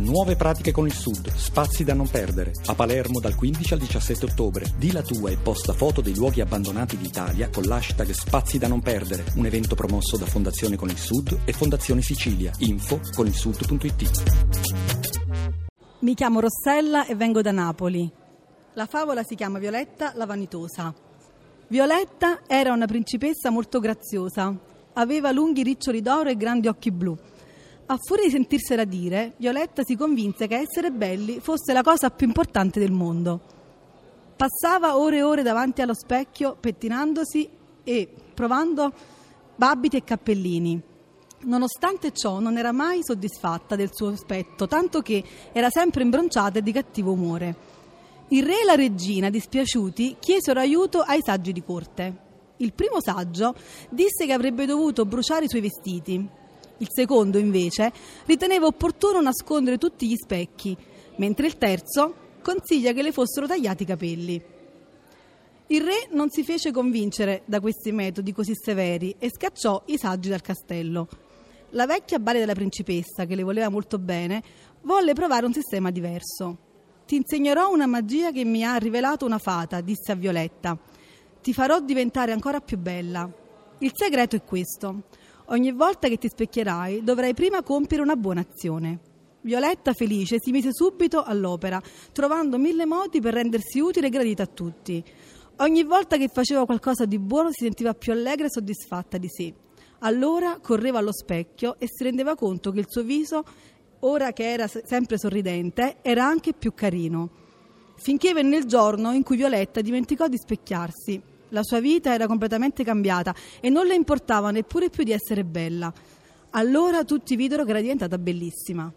Nuove pratiche con il Sud, spazi da non perdere. A Palermo dal 15 al 17 ottobre. Di la tua e posta foto dei luoghi abbandonati d'Italia con l'hashtag Spazi da non perdere. Un evento promosso da Fondazione con il Sud e Fondazione Sicilia. Info con il sud.it. Mi chiamo Rossella e vengo da Napoli. La favola si chiama Violetta la vanitosa. Violetta era una principessa molto graziosa. Aveva lunghi riccioli d'oro e grandi occhi blu. A furia di sentirsela dire, Violetta si convinse che essere belli fosse la cosa più importante del mondo. Passava ore e ore davanti allo specchio, pettinandosi e provando babiti e cappellini. Nonostante ciò non era mai soddisfatta del suo aspetto, tanto che era sempre imbronciata e di cattivo umore. Il re e la regina, dispiaciuti, chiesero aiuto ai saggi di corte. Il primo saggio disse che avrebbe dovuto bruciare i suoi vestiti. Il secondo, invece, riteneva opportuno nascondere tutti gli specchi, mentre il terzo consiglia che le fossero tagliati i capelli. Il re non si fece convincere da questi metodi così severi e scacciò i saggi dal castello. La vecchia Bale della principessa, che le voleva molto bene, volle provare un sistema diverso. Ti insegnerò una magia che mi ha rivelato una fata, disse a Violetta. Ti farò diventare ancora più bella. Il segreto è questo. Ogni volta che ti specchierai dovrai prima compiere una buona azione. Violetta, felice, si mise subito all'opera, trovando mille modi per rendersi utile e gradita a tutti. Ogni volta che faceva qualcosa di buono si sentiva più allegra e soddisfatta di sé. Allora correva allo specchio e si rendeva conto che il suo viso, ora che era sempre sorridente, era anche più carino. Finché venne il giorno in cui Violetta dimenticò di specchiarsi. La sua vita era completamente cambiata e non le importava neppure più di essere bella. Allora tutti videro che era diventata bellissima.